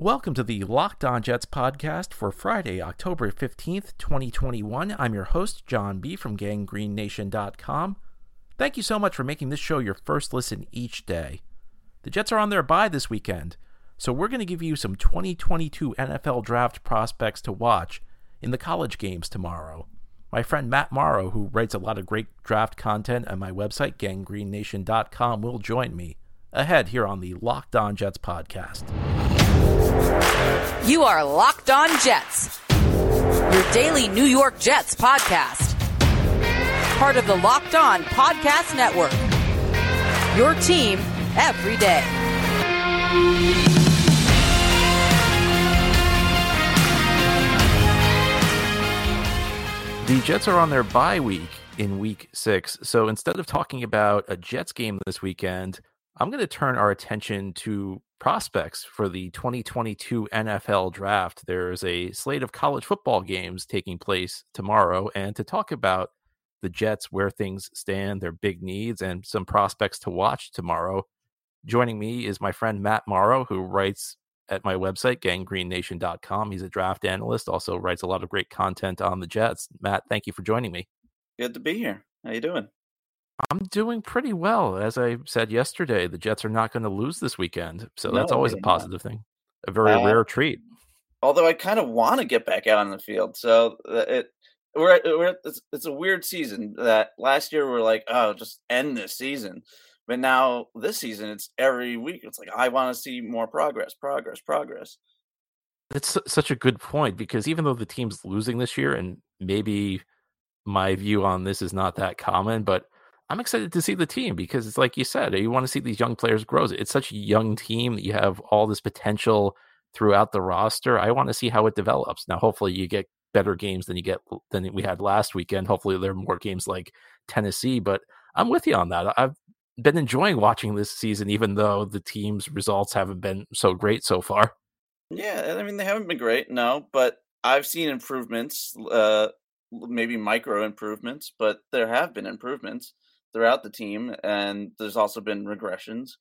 Welcome to the Locked On Jets podcast for Friday, October 15th, 2021. I'm your host, John B. from GangGreenNation.com. Thank you so much for making this show your first listen each day. The Jets are on their bye this weekend, so we're going to give you some 2022 NFL draft prospects to watch in the college games tomorrow. My friend Matt Mauro, who writes a lot of great draft content on my website, GangGreenNation.com, will join me ahead here on the Locked On Jets podcast. You are Locked On Jets, your daily New York Jets podcast. Part of the Locked On Podcast Network. Your team every day. The Jets are on their bye week in week six. So instead of talking about a Jets game this weekend, I'm going to turn our attention to prospects for the 2022 NFL draft. There's a slate of college football games taking place tomorrow. And to talk about the Jets, where things stand, their big needs, and some prospects to watch tomorrow, joining me is my friend Matt Mauro, who writes at my website, ganggreennation.com. He's a draft analyst, also writes a lot of great content on the Jets. Matt, thank you for joining me. Good to be here. How you doing? I'm doing pretty well. As I said yesterday, the Jets are not going to lose this weekend. So that's No, always a they're not. positive thing. A very Uh, rare treat. Although I kind of want to get back out on the field, so uh, it we're at, we're at this, it's a weird season. That last year we're like, oh, just end this season, but now this season it's every week. It's like I want to see more progress, progress, progress. That's such a good point because even though the team's losing this year, and maybe my view on this is not that common, but I'm excited to see the team because it's like you said, you want to see these young players grow. It's such a young team that you have all this potential throughout the roster. I want to see how it develops. Now, hopefully, you get better games than you get than we had last weekend. Hopefully, there are more games like Tennessee. But I'm with you on that. I've been enjoying watching this season, even though the team's results haven't been so great so far. Yeah, I mean they haven't been great, no, but I've seen improvements, uh, maybe micro improvements, but there have been improvements throughout the team, and there's also been regressions.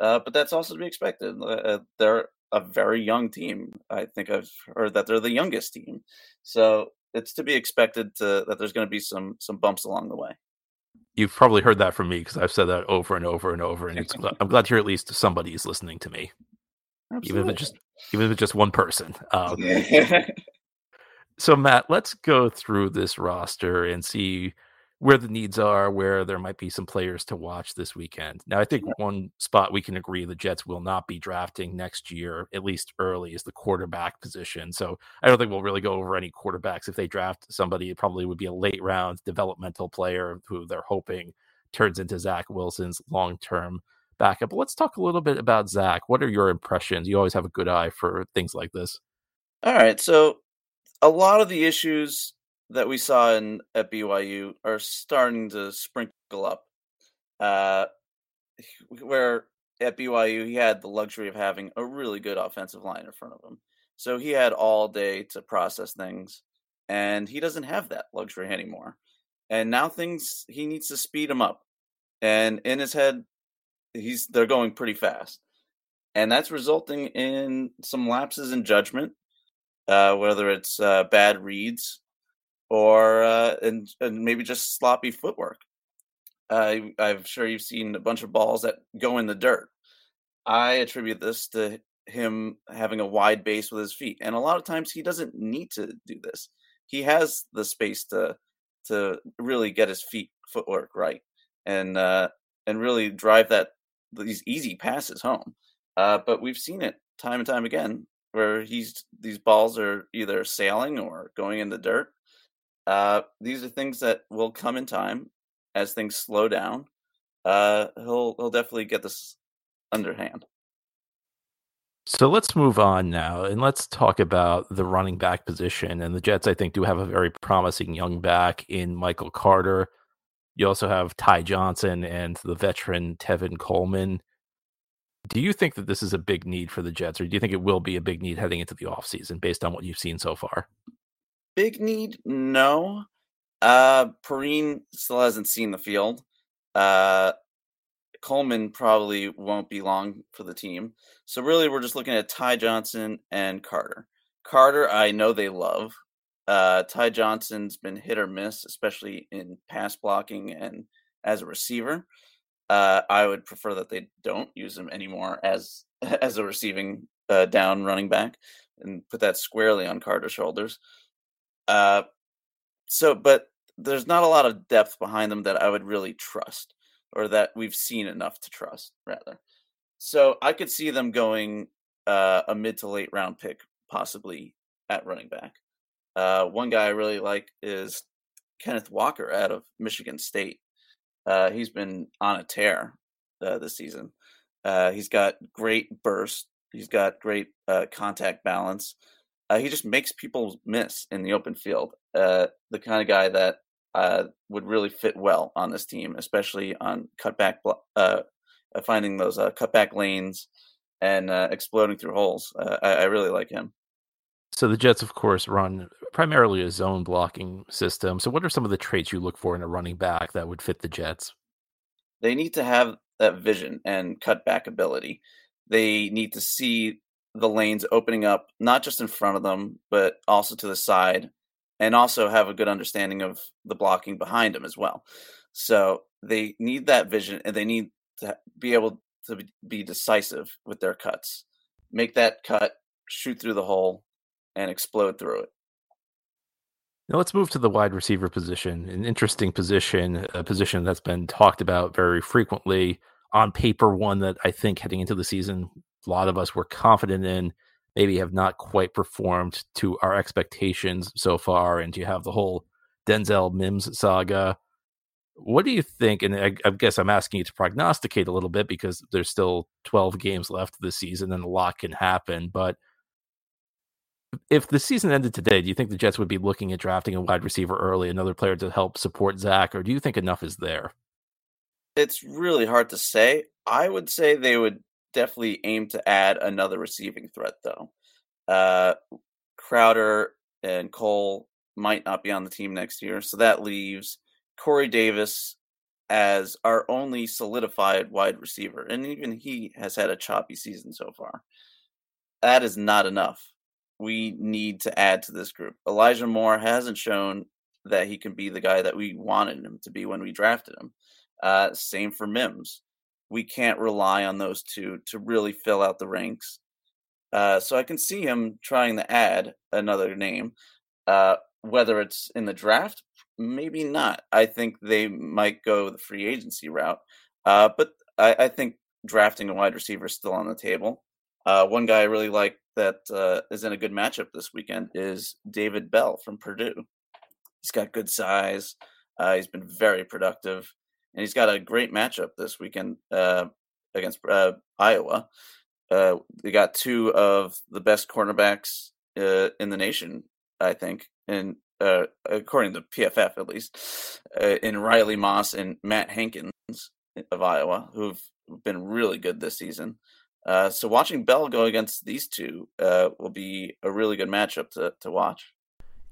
Uh, but that's also to be expected. Uh, they're a very young team. I think I've heard that they're the youngest team, so it's to be expected to, that there's going to be some some bumps along the way. You've probably heard that from me because I've said that over and over and over. And it's, I'm glad to hear at least somebody is listening to me, even if it's just even if it's just one person. Um, so Matt, let's go through this roster and see where the needs are, where there might be some players to watch this weekend. Now, I think one spot we can agree the Jets will not be drafting next year, at least early, is the quarterback position. So I don't think we'll really go over any quarterbacks. If they draft somebody, it probably would be a late round developmental player who they're hoping turns into Zach Wilson's long term backup. But let's talk a little bit about Zach. What are your impressions? You always have a good eye for things like this. All right, so a lot of the issues that we saw in at BYU are starting to sprinkle up. Uh, where at BYU he had the luxury of having a really good offensive line in front of him, so he had all day to process things, and he doesn't have that luxury anymore. And now things he needs to speed him up, and in his head, he's they're going pretty fast, and that's resulting in some lapses in judgment uh, whether it's uh, bad reads or uh, and, and maybe just sloppy footwork. Uh, I'm sure you've seen a bunch of balls that go in the dirt. I attribute this to him having a wide base with his feet, and a lot of times he doesn't need to do this. He has the space to to really get his feet footwork right and uh, and really drive that these easy passes home. Uh, but we've seen it time and time again where he's these balls are either sailing or going in the dirt. Uh, these are things that will come in time as things slow down. Uh, he'll he'll definitely get this underhand. So let's move on now and let's talk about the running back position. And the Jets, I think, do have a very promising young back in Michael Carter. You also have Ty Johnson and the veteran Tevin Coleman. Do you think that this is a big need for the Jets, or do you think it will be a big need heading into the offseason based on what you've seen so far? Big need, no. Uh, Perine still hasn't seen the field. Uh, Coleman probably won't be long for the team. So really, we're just looking at Ty Johnson and Carter. Carter, I know they love. Uh, Ty Johnson's been hit or miss, especially in pass blocking and as a receiver. Uh, I would prefer that they don't use him anymore as as a receiving uh, down running back and put that squarely on Carter's shoulders. Uh, so, but there's not a lot of depth behind them that I would really trust or that we've seen enough to trust, rather. So I could see them going uh, a mid to late round pick, possibly at running back. Uh, one guy I really like is Kenneth Walker out of Michigan State. Uh, he's been on a tear uh, this season. Uh, he's got great burst. He's got great uh, contact balance. Uh, he just makes people miss in the open field. Uh, the kind of guy that uh, would really fit well on this team, especially on cutback, uh, uh, finding those cutback lanes and exploding through holes. I, I really like him. So the Jets, of course, run primarily a zone blocking system. So what are some of the traits you look for in a running back that would fit the Jets? They need to have that vision and cutback ability. They need to see the lanes opening up, not just in front of them, but also to the side, and also have a good understanding of the blocking behind them as well. So they need that vision and they need to be able to be decisive with their cuts. Make that cut, shoot through the hole, and explode through it. Now let's move to the wide receiver position, an interesting position, a position that's been talked about very frequently. On paper, one that I think heading into the season, a lot of us were confident in, maybe have not quite performed to our expectations so far. And you have the whole Denzel Mims saga. What do you think? And I, I, guess I'm asking you to prognosticate a little bit because there's still 12 games left this season and a lot can happen. But if the season ended today, do you think the Jets would be looking at drafting a wide receiver early, another player to help support Zach, or do you think enough is there? It's really hard to say. I would say they would definitely aim to add another receiving threat, though. Uh, Crowder and Cole might not be on the team next year, so that leaves Corey Davis as our only solidified wide receiver, and even he has had a choppy season so far. That is not enough we need to add to this group. Elijah Moore hasn't shown that he can be the guy that we wanted him to be when we drafted him. Uh, same for Mims. We can't rely on those two to really fill out the ranks. Uh, so I can see him trying to add another name. Uh, whether it's in the draft, maybe not. I think they might go the free agency route. Uh, but I, I, think drafting a wide receiver is still on the table. Uh, one guy I really like that uh, is in a good matchup this weekend is David Bell from Purdue. He's got good size. Uh, he's been very productive, and he's got a great matchup this weekend uh, against uh, Iowa. Uh, they got two of the best cornerbacks uh, in the nation, I think, and according to PFF at least, in Riley Moss and Matt Hankins of Iowa, who've been really good this season. Uh, so watching Bell go against these two uh, will be a really good matchup to, to watch.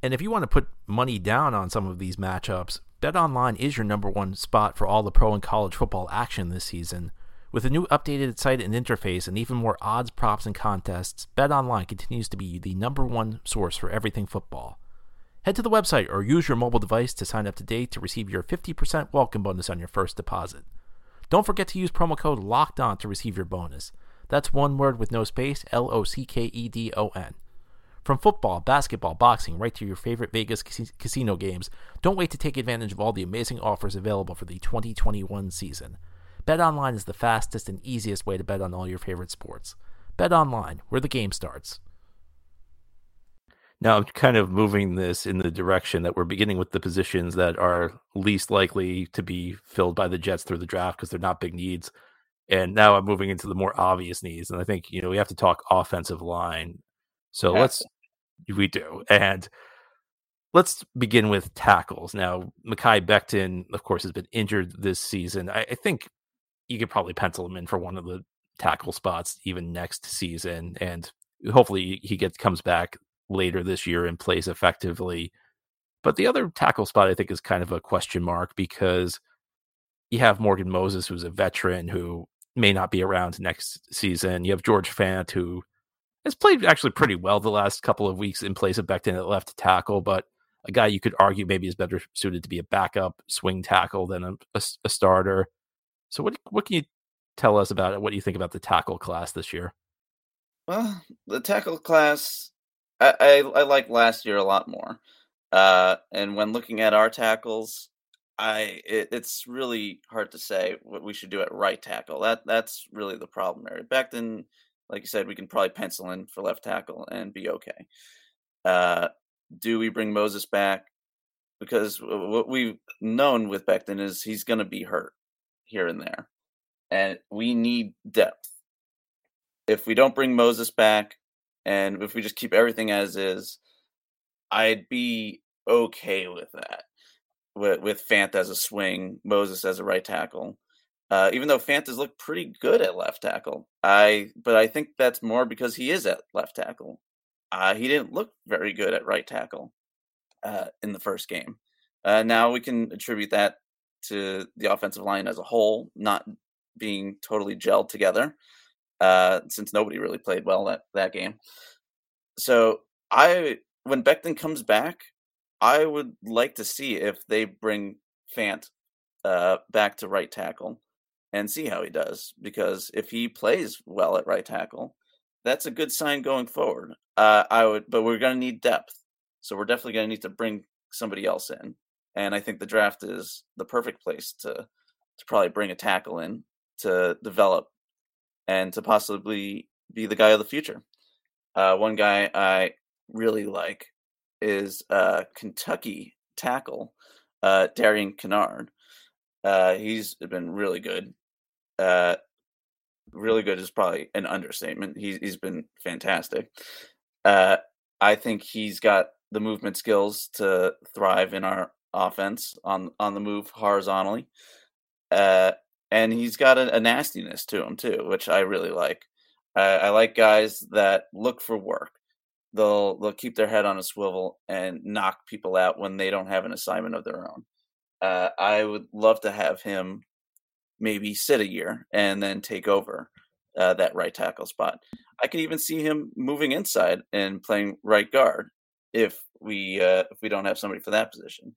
And if you want to put money down on some of these matchups, BetOnline is your number one spot for all the pro and college football action this season. With a new updated site and interface and even more odds, props, and contests, BetOnline continues to be the number one source for everything football. Head to the website or use your mobile device to sign up today to receive your 50% welcome bonus on your first deposit. Don't forget to use promo code LOCKED ON to receive your bonus. That's one word with no space L O C K E D O N. From football, basketball, boxing, right to your favorite Vegas casino games, don't wait to take advantage of all the amazing offers available for the 2021 season. BetOnline is the fastest and easiest way to bet on all your favorite sports. BetOnline, where the game starts. Now I'm kind of moving this in the direction that we're beginning with the positions that are least likely to be filled by the Jets through the draft because they're not big needs. And now I'm moving into the more obvious needs. And I think, you know, we have to talk offensive line. So yeah. let's, we do. And let's begin with tackles. Now, Mekhi Becton, of course, has been injured this season. I, I think you could probably pencil him in for one of the tackle spots even next season. And hopefully he gets comes back later this year and plays effectively. But the other tackle spot I think is kind of a question mark because you have Morgan Moses, who's a veteran who may not be around next season. You have George Fant, who has played actually pretty well the last couple of weeks in place of Becton at left tackle, but a guy you could argue maybe is better suited to be a backup swing tackle than a, a, a starter. So what what can you tell us about it? What do you think about the tackle class this year? Well, the tackle class, I, I, I like last year a lot more. Uh, and when looking at our tackles, I it, it's really hard to say what we should do at right tackle. That that's really the problem area. Becton, like you said, we can probably pencil in for left tackle and be okay. Uh, do we bring Moses back? Because what we've known with Becton is he's going to be hurt here and there, and we need depth. If we don't bring Moses back, and if we just keep everything as is, I'd be okay with that. With with Fant as a swing, Moses as a right tackle. Uh, even though Fant has looked pretty good at left tackle, I but I think that's more because he is at left tackle. Uh, he didn't look very good at right tackle uh, in the first game. Uh, now we can attribute that to the offensive line as a whole not being totally gelled together, uh, since nobody really played well that that game. So I, when Becton comes back, I would like to see if they bring Fant uh, back to right tackle and see how he does. Because if he plays well at right tackle, that's a good sign going forward. Uh, I would, but we're going to need depth, so we're definitely going to need to bring somebody else in. And I think the draft is the perfect place to to probably bring a tackle in to develop and to possibly be the guy of the future. Uh, one guy I really like is uh, Kentucky tackle uh, Darian Kinnard. Uh, he's been really good. Uh, really good is probably an understatement. He's he's been fantastic. Uh, I think he's got the movement skills to thrive in our offense on on the move horizontally. Uh, and he's got a, a, nastiness to him too, which I really like. I like guys that look for work. They'll they'll keep their head on a swivel and knock people out when they don't have an assignment of their own. Uh, I would love to have him maybe sit a year and then take over uh, that right tackle spot. I could even see him moving inside and playing right guard if we uh, if we don't have somebody for that position.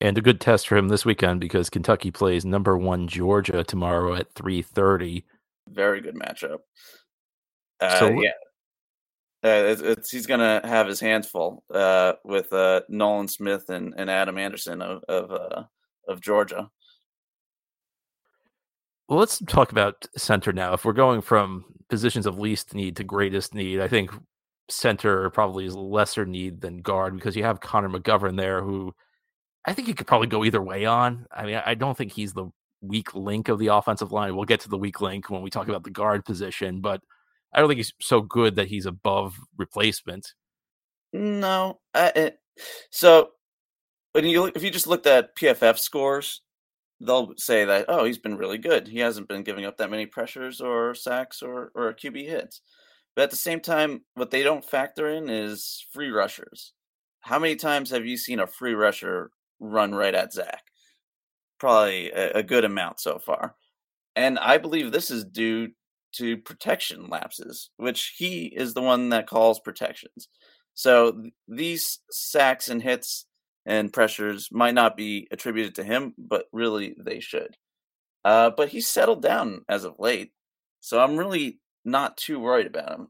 And a good test for him this weekend because Kentucky plays number one Georgia tomorrow at three thirty. Very good matchup. Uh, so yeah, uh, it's, it's, he's gonna have his hands full uh, with uh, Nolan Smith and, and Adam Anderson of of, uh, of Georgia. Well, let's talk about center now. If we're going from positions of least need to greatest need, I think center probably is lesser need than guard because you have Connor McGovern there, who I think you could probably go either way on. I mean, I don't think he's the weak link of the offensive line. We'll get to the weak link when we talk about the guard position, but I don't think he's so good that he's above replacement. No, I, it, so when you if you just looked at PFF scores, they'll say that oh he's been really good. He hasn't been giving up that many pressures or sacks or or QB hits. But at the same time, what they don't factor in is free rushers. How many times have you seen a free rusher run right at Zach? Probably a, a good amount so far. And I believe this is due to protection lapses, which he is the one that calls protections. So th- these sacks and hits and pressures might not be attributed to him, but really they should. Uh, but he's settled down as of late, so I'm really not too worried about him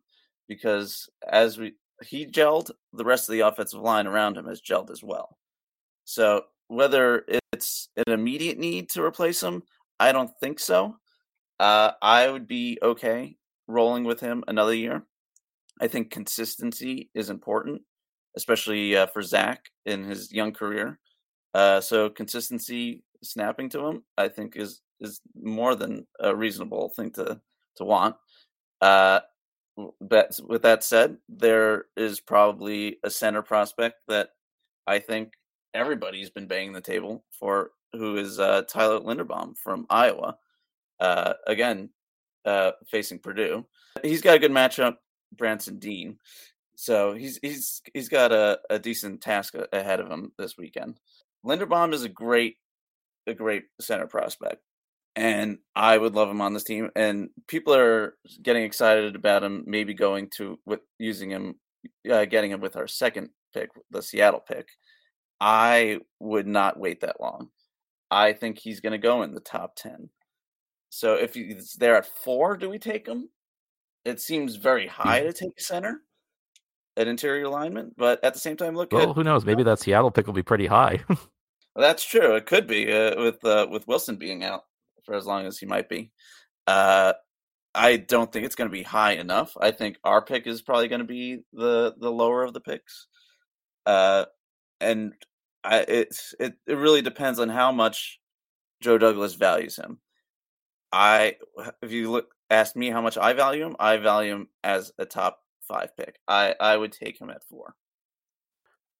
because as we he gelled, the rest of the offensive line around him has gelled as well. So whether it's an immediate need to replace him, I don't think so. Uh, I would be okay rolling with him another year. I think consistency is important especially uh, for Zach in his young career. Uh, so consistency snapping to him, I think, is is more than a reasonable thing to to want. Uh, but with that said, there is probably a center prospect that I think everybody's been banging the table for, who is uh, Tyler Linderbaum from Iowa. Uh, again, uh, facing Purdue, he's got a good matchup. Branson Deen, so he's he's he's got a, a decent task ahead of him this weekend. Linderbaum is a great a great center prospect, and I would love him on this team. And people are getting excited about him, maybe going to with using him, uh, getting him with our second pick, the Seattle pick. I would not wait that long. I think he's going to go in the top ten. So if he's there at four, do we take him? It seems very high to take a center, an interior alignment, but at the same time, look. Well, at, who knows? Maybe that Seattle pick will be pretty high. well, that's true. It could be uh, with uh, with Wilson being out for as long as he might be. Uh, I don't think it's going to be high enough. I think our pick is probably going to be the the lower of the picks, uh, and I, it it it really depends on how much Joe Douglas values him. I if you look ask me how much I value him, I value him as a top five pick. I I would take him at four.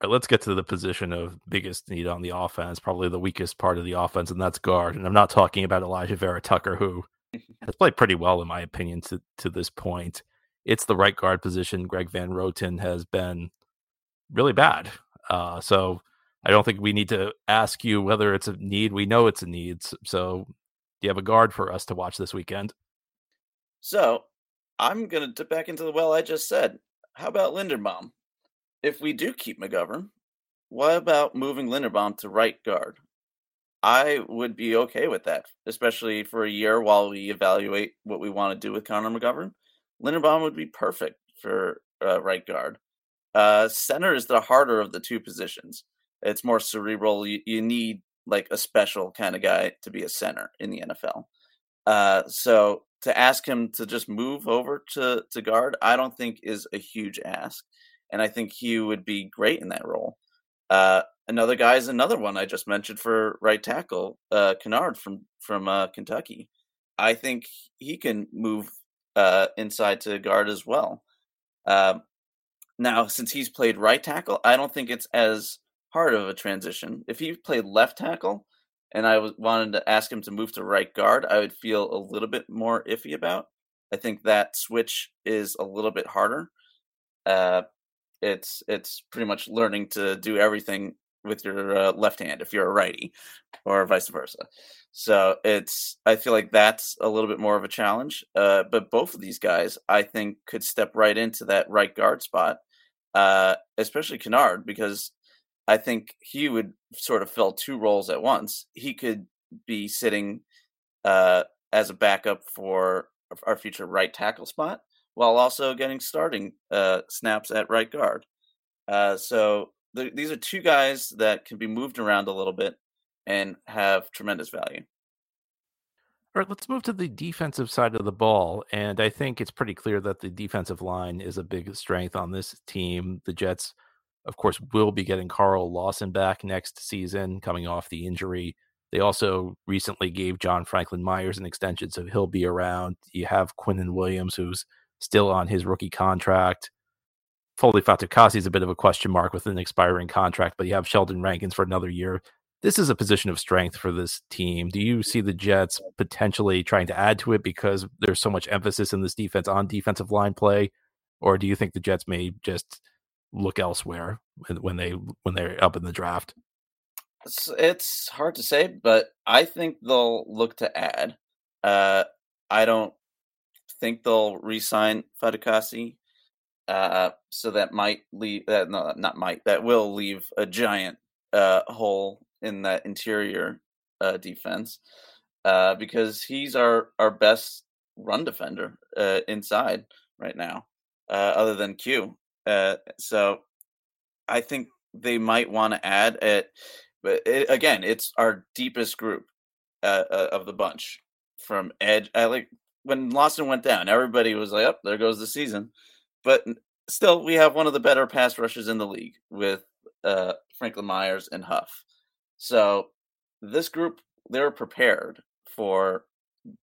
All right, let's get to the position of biggest need on the offense, probably the weakest part of the offense, and that's guard. And I'm not talking about Alijah Vera Tucker, who has played pretty well, in my opinion, to, to this point. It's the right guard position. Greg Van Roten has been really bad. Uh, so I don't think we need to ask you whether it's a need. We know it's a need. So do you have a guard for us to watch this weekend? So I'm going to dip back into the well I just said. How about Linderbaum? If we do keep McGovern, what about moving Linderbaum to right guard? I would be okay with that, especially for a year while we evaluate what we want to do with Connor McGovern. Linderbaum would be perfect for uh, right guard. Uh, center is the harder of the two positions. It's more cerebral. You, you need like a special kind of guy to be a center in the NFL. Uh, so to ask him to just move over to to guard, I don't think is a huge ask, and I think he would be great in that role. Uh, another guy is another one I just mentioned for right tackle, uh, Kinnard from from uh, Kentucky. I think he can move uh, inside to guard as well. Uh, now, since he's played right tackle, I don't think it's as hard of a transition. If he played left tackle and I wanted to ask him to move to right guard, I would feel a little bit more iffy about. I think that switch is a little bit harder. Uh, it's it's pretty much learning to do everything with your uh, left hand if you're a righty, or vice versa. So it's I feel like that's a little bit more of a challenge. Uh, but both of these guys, I think, could step right into that right guard spot, uh, especially Kinnard because I think he would sort of fill two roles at once. He could be sitting uh, as a backup for our future right tackle spot, while also getting starting uh, snaps at right guard. Uh, so th- these are two guys that can be moved around a little bit and have tremendous value. All right, let's move to the defensive side of the ball. And I think it's pretty clear that the defensive line is a big strength on this team. The Jets of course, will be getting Carl Lawson back next season, coming off the injury. They also recently gave John Franklin Myers an extension, so he'll be around. You have Quinnen Williams, who's still on his rookie contract. Foley Fatukasi is a bit of a question mark with an expiring contract, but you have Sheldon Rankins for another year. This is a position of strength for this team. Do you see the Jets potentially trying to add to it because there's so much emphasis in this defense on defensive line play? Or do you think the Jets may just look elsewhere when they when they're up in the draft? It's, it's hard to say, but I think they'll look to add. Uh, I don't think they'll re-sign Fatukasi, uh, so that might leave. Uh, no, not might. That will leave a giant uh, hole in that interior uh, defense uh, because he's our our best run defender uh, inside right now, uh, other than Q. Uh, so I think they might want to add it. But it, again, it's our deepest group uh, uh, of the bunch from edge. I like when Lawson went down, everybody was like, "Up oh, there goes the season." But still, we have one of the better pass rushers in the league with uh, Franklin Myers and Huff. So this group, they're prepared for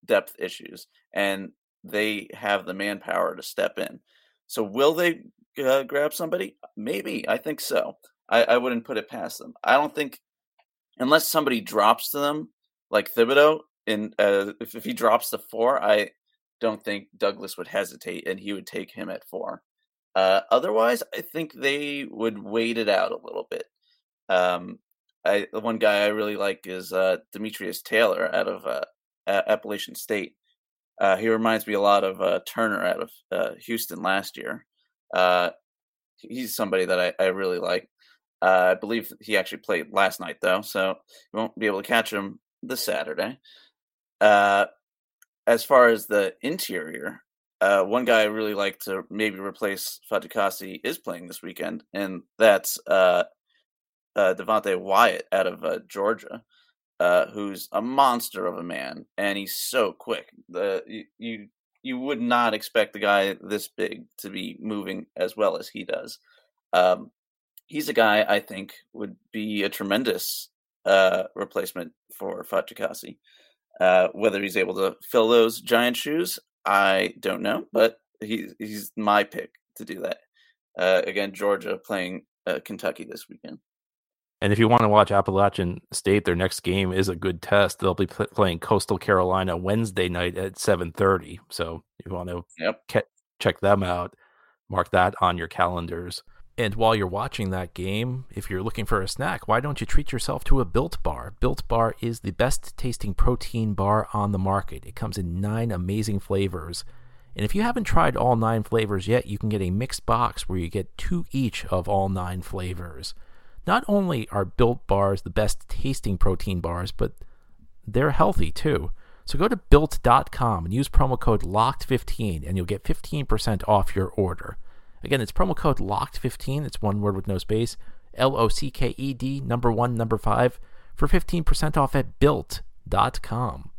depth issues, and they have the manpower to step in. So will they uh, grab somebody? Maybe. I think so. I, I wouldn't put it past them. I don't think unless somebody drops to them like Thibodeaux, and uh, if, if he drops to four, I don't think Douglas would hesitate and he would take him at four. Uh, otherwise, I think they would wait it out a little bit. Um, I the one guy I really like is uh, Demetrius Taylor out of uh, Appalachian State. Uh, he reminds me a lot of uh, Turner out of uh, Houston last year. Uh, he's somebody that I, I really like. Uh, I believe he actually played last night though, so you won't be able to catch him this Saturday. Uh, as far as the interior, one guy I really like to maybe replace Fatukasi is playing this weekend, and that's Devonte Wyatt out of Georgia, uh, who's a monster of a man, and he's so quick. The you, you would not expect the guy this big to be moving as well as he does. Um, he's a guy I think would be a tremendous uh, replacement for Fatukasi. Uh, whether he's able to fill those giant shoes, I don't know, but he, he's my pick to do that. Uh, again, Georgia playing uh, Kentucky this weekend. And if you want to watch Appalachian State, their next game is a good test. They'll be pl- playing Coastal Carolina Wednesday night at 7:30. So if you want to yep. ke- check them out, mark that on your calendars. And while you're watching that game, if you're looking for a snack, why don't you treat yourself to a Built Bar? Built Bar is the best tasting protein bar on the market. It comes in nine amazing flavors. And if you haven't tried all nine flavors yet, you can get a mixed box where you get two each of all nine flavors. Not only are built bars the best tasting protein bars, but they're healthy too. So go to built.com and use promo code LOCKED15 and you'll get 15% off your order. Again, it's promo code LOCKED15. It's one word with no space. L O C K E D, number one, number five, for 15% off at built.com.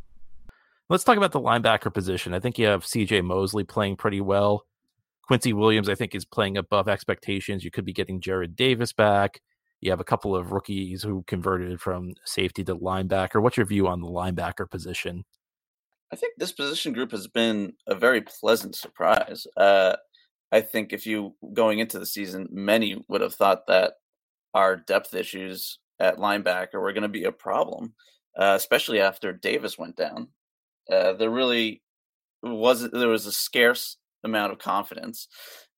Let's talk about the linebacker position. I think you have CJ Mosley playing pretty well. Quincy Williams, I think, is playing above expectations. You could be getting Jarrad Davis back. You have a couple of rookies who converted from safety to linebacker. What's your view on the linebacker position? I think this position group has been a very pleasant surprise. Uh, I think if you going into the season, many would have thought that our depth issues at linebacker were going to be a problem, uh, especially after Davis went down. Uh, there really was there was a scarce amount of confidence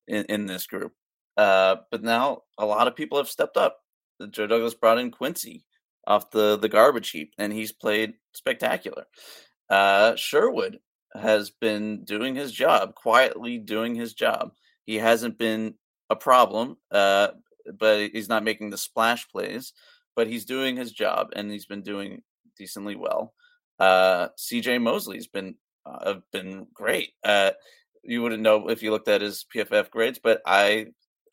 in, in this group, uh, but now a lot of people have stepped up. Joe Douglas brought in Quincy off the the garbage heap, and he's played spectacular. Uh, Sherwood has been doing his job quietly, doing his job. He hasn't been a problem, uh, but he's not making the splash plays. But he's doing his job, and he's been doing decently well. Uh, C.J. Mosley's been uh, been great. Uh, you wouldn't know if you looked at his PFF grades, but I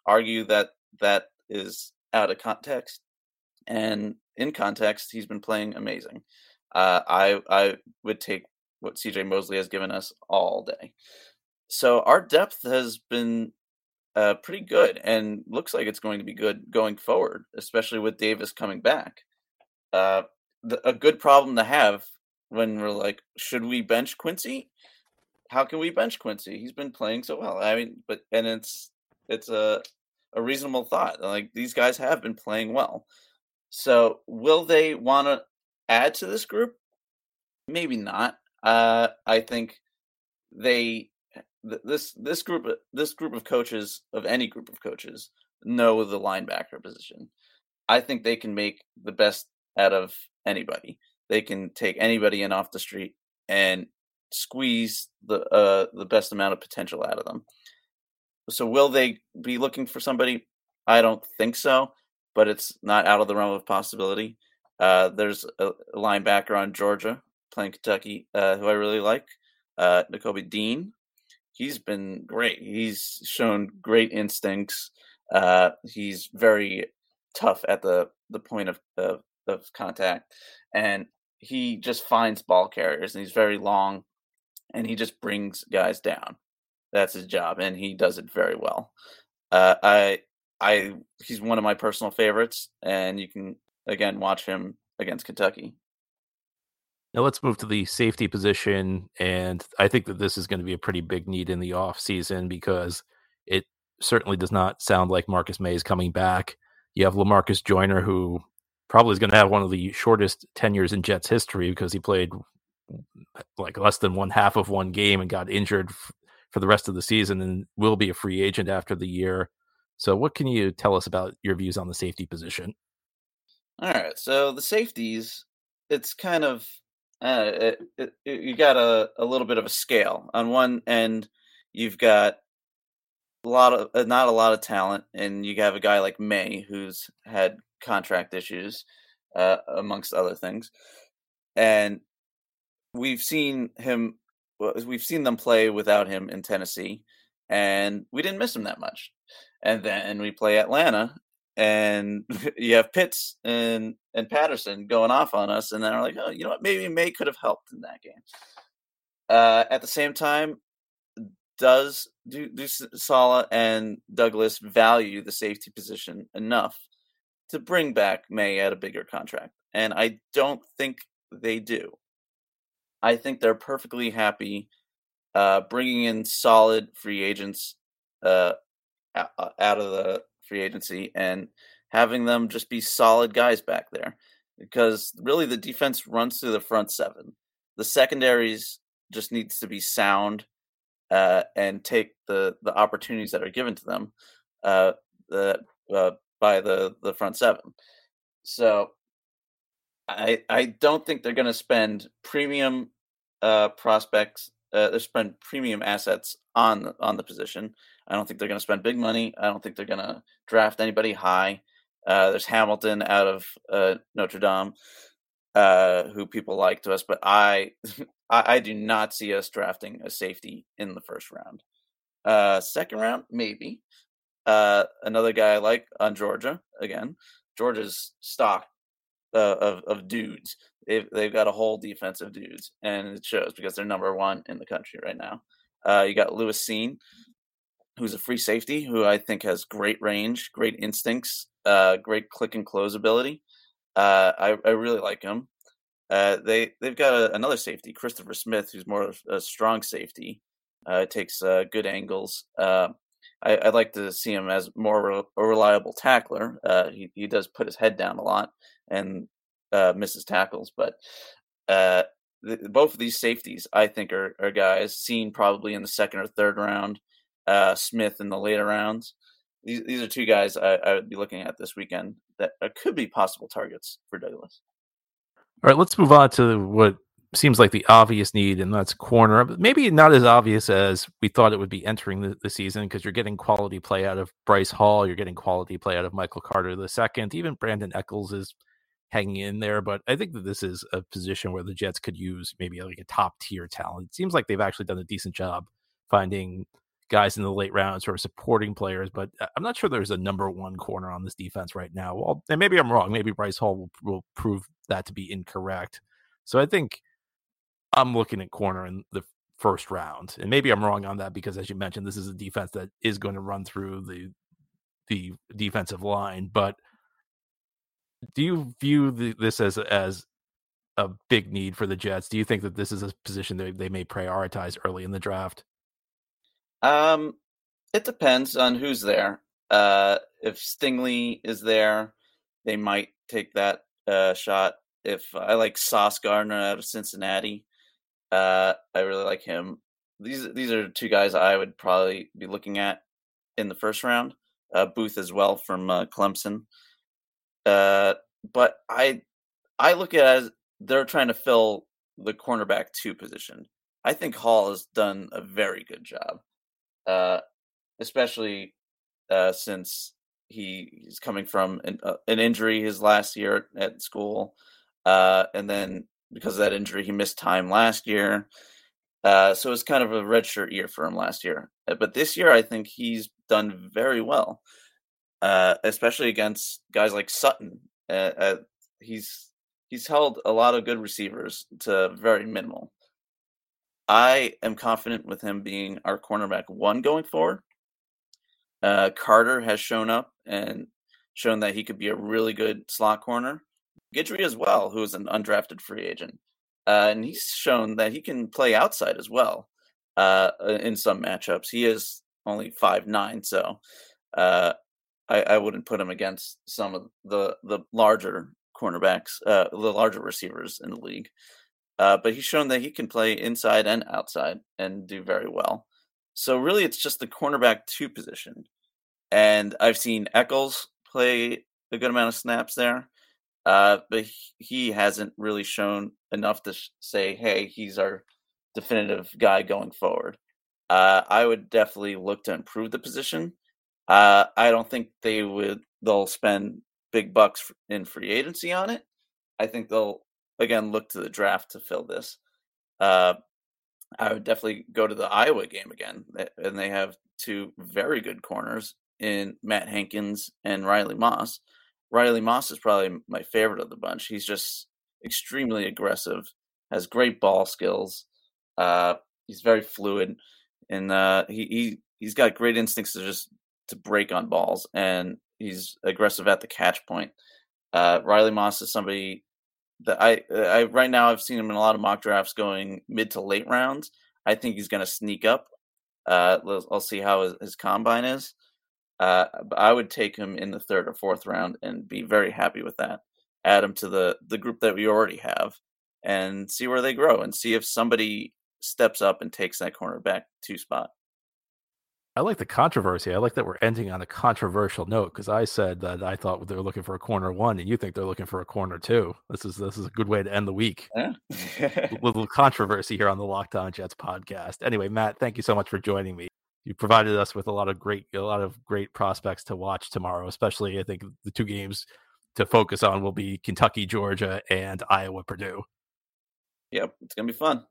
argue that that is out of context. And in context, he's been playing amazing. Uh, I I would take what CJ Mosley has given us all day. So our depth has been uh, pretty good, and looks like it's going to be good going forward, especially with Davis coming back. Uh, the, a good problem to have when we're like, should we bench Quincy? How can we bench Quincy? He's been playing so well. I mean, but and it's it's a a reasonable thought. Like these guys have been playing well. So will they want to add to this group? Maybe not. Uh, I think they this this group this group of coaches of any group of coaches know the linebacker position. I think they can make the best out of anybody. They can take anybody in off the street and squeeze the uh, the best amount of potential out of them. So will they be looking for somebody? I don't think so, but it's not out of the realm of possibility. Uh, there's a linebacker on Georgia playing Kentucky uh, who I really like, uh, Dean. He's been great. He's shown great instincts. Uh, he's very tough at the the point of, of of contact, and he just finds ball carriers, and he's very long, and he just brings guys down. That's his job, and he does it very well. Uh, I, I, he's one of my personal favorites, and you can again watch him against Kentucky. Now let's move to the safety position, and I think that this is going to be a pretty big need in the off season because it certainly does not sound like Marcus Maye is coming back. You have Lamarcus Joyner, who probably is going to have one of the shortest tenures in Jets history because he played like less than one half of one game and got injured for the rest of the season and will be a free agent after the year. So, what can you tell us about your views on the safety position? All right, so the safeties, it's kind of uh, it, it, you got a, a little bit of a scale. On one end, you've got a lot of uh, not a lot of talent, and you have a guy like Maye who's had contract issues, uh, amongst other things, and we've seen him. We've seen them play without him in Tennessee, and we didn't miss him that much. And then we play Atlanta, and you have Pitts and and Patterson going off on us, and then we're like, oh, you know what? Maybe Maye could have helped in that game. Uh, at the same time, does do, do Saleh and Douglas value the safety position enough to bring back Maye at a bigger contract? And I don't think they do. I think they're perfectly happy uh, bringing in solid free agents uh, out of the free agency and having them just be solid guys back there because really the defense runs through the front seven. The secondaries just needs to be sound uh, and take the the opportunities that are given to them uh, the uh, by the the front seven. So I I don't think they're going to spend premium uh, prospects. Uh, they spend premium assets on on the position. I don't think they're going to spend big money. I don't think they're going to draft anybody high. Uh, there's Hamilton out of uh, Notre Dame, uh, who people like to us, but I, I, I do not see us drafting a safety in the first round. Uh, second round, maybe. Uh, another guy I like on Georgia again. Georgia's stock uh, of of dudes. They've they've got a whole defense of dudes, and it shows because they're number one in the country right now. Uh, you got Lewis Cine, who's a free safety, who I think has great range, great instincts, uh, great click and close ability. Uh, I, I really like him. Uh, they they've got a, another safety, Christopher Smith, who's more of a strong safety. Takes good angles. Uh, I, would like to see him as more of a reliable tackler. Uh, he he does put his head down a lot and uh, misses tackles, but uh, both of these safeties, I think, are, are guys seen probably in the second or third round. Uh, Smith in the later rounds. These, these are two guys I, I would be looking at this weekend that could be possible targets for Douglas. All right, let's move on to what seems like the obvious need, and that's corner. Maybe not as obvious as we thought it would be entering the, the season because you're getting quality play out of Bryce Hall, you're getting quality play out of Michael Carter the second. Even Brandin Echols is hanging in there, but I think that this is a position where the Jets could use maybe like a top tier talent. It seems like they've actually done a decent job finding guys in the late rounds who are supporting players, but uh, I'm not sure there's a number one corner on this defense right now. Well, and maybe I'm wrong. Maybe Bryce Hall will, will prove that to be incorrect. So I think I'm looking at corner in the first round, and maybe I'm wrong on that because, as you mentioned, this is a defense that is going to run through the the defensive line. But do you view the, this as as a big need for the Jets? Do you think that this is a position that they may prioritize early in the draft? Um, it depends on who's there. Uh, if Stingley is there, they might take that uh, shot. If I like Sauce Gardner out of Cincinnati, uh, I really like him. These these are two guys I would probably be looking at in the first round. Uh, Booth as well from uh, Clemson. Uh, but I I look at as they're trying to fill the cornerback two position. I think Hall has done a very good job uh, especially uh, since he, he's coming from an, uh, an, injury his last year at school, uh, and then because of that injury, he missed time last year. Uh, so it's kind of a redshirt year for him last year. Uh, but this year, I think he's done very well, especially against guys like Sutton. he's he's held a lot of good receivers to very minimal. I am confident with him being our cornerback one going forward. Uh, Carter has shown up and shown that he could be a really good slot corner. Guidry as well, who is an undrafted free agent, uh, and he's shown that he can play outside as well uh, in some matchups. He is only five nine, so uh, I, I, wouldn't put him against some of the the larger cornerbacks, uh, the larger receivers in the league. Uh, but he's shown that he can play inside and outside and do very well. So really, it's just the cornerback two position, and I've seen Echols play a good amount of snaps there. Uh, but he hasn't really shown enough to say, "Hey, he's our definitive guy going forward." Uh, I would definitely look to improve the position. Uh, I don't think they would. They'll spend big bucks in free agency on it. I think they'll again look to the draft to fill this. Uh, I would definitely go to the Iowa game again, and they have two very good corners in Matt Hankins and Riley Moss. Riley Moss is probably my favorite of the bunch. He's just extremely aggressive, has great ball skills. Uh, he's very fluid, and uh, he, he he's got great instincts to just to break on balls, and he's aggressive at the catch point. Uh, Riley Moss is somebody that I I right now I've seen him in a lot of mock drafts going mid to late rounds. I think he's going to sneak up. Uh, I'll see how his, his combine is. Uh, I would take him in the third or fourth round and be very happy with that. Add him to the the group that we already have, and see where they grow, and see if somebody steps up and takes that cornerback two spot. I like the controversy. I like that we're ending on a controversial note because I said that I thought they were looking for a corner one, and you think they're looking for a corner two. This is this is a good way to end the week. Yeah. little controversy here on the Locked On Jets podcast. Anyway, Matt, thank you so much for joining me. You provided us with a lot of great a lot of great prospects to watch tomorrow. Especially, I think the two games to focus on will be Kentucky, Georgia, and Iowa, Purdue. Yep, it's gonna be fun.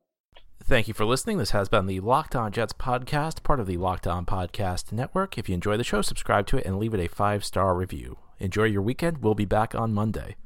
Thank you for listening. This has been the Locked On Jets podcast, part of the Locked On Podcast Network. If you enjoy the show, subscribe to it and leave it a five star review. Enjoy your weekend. We'll be back on Monday.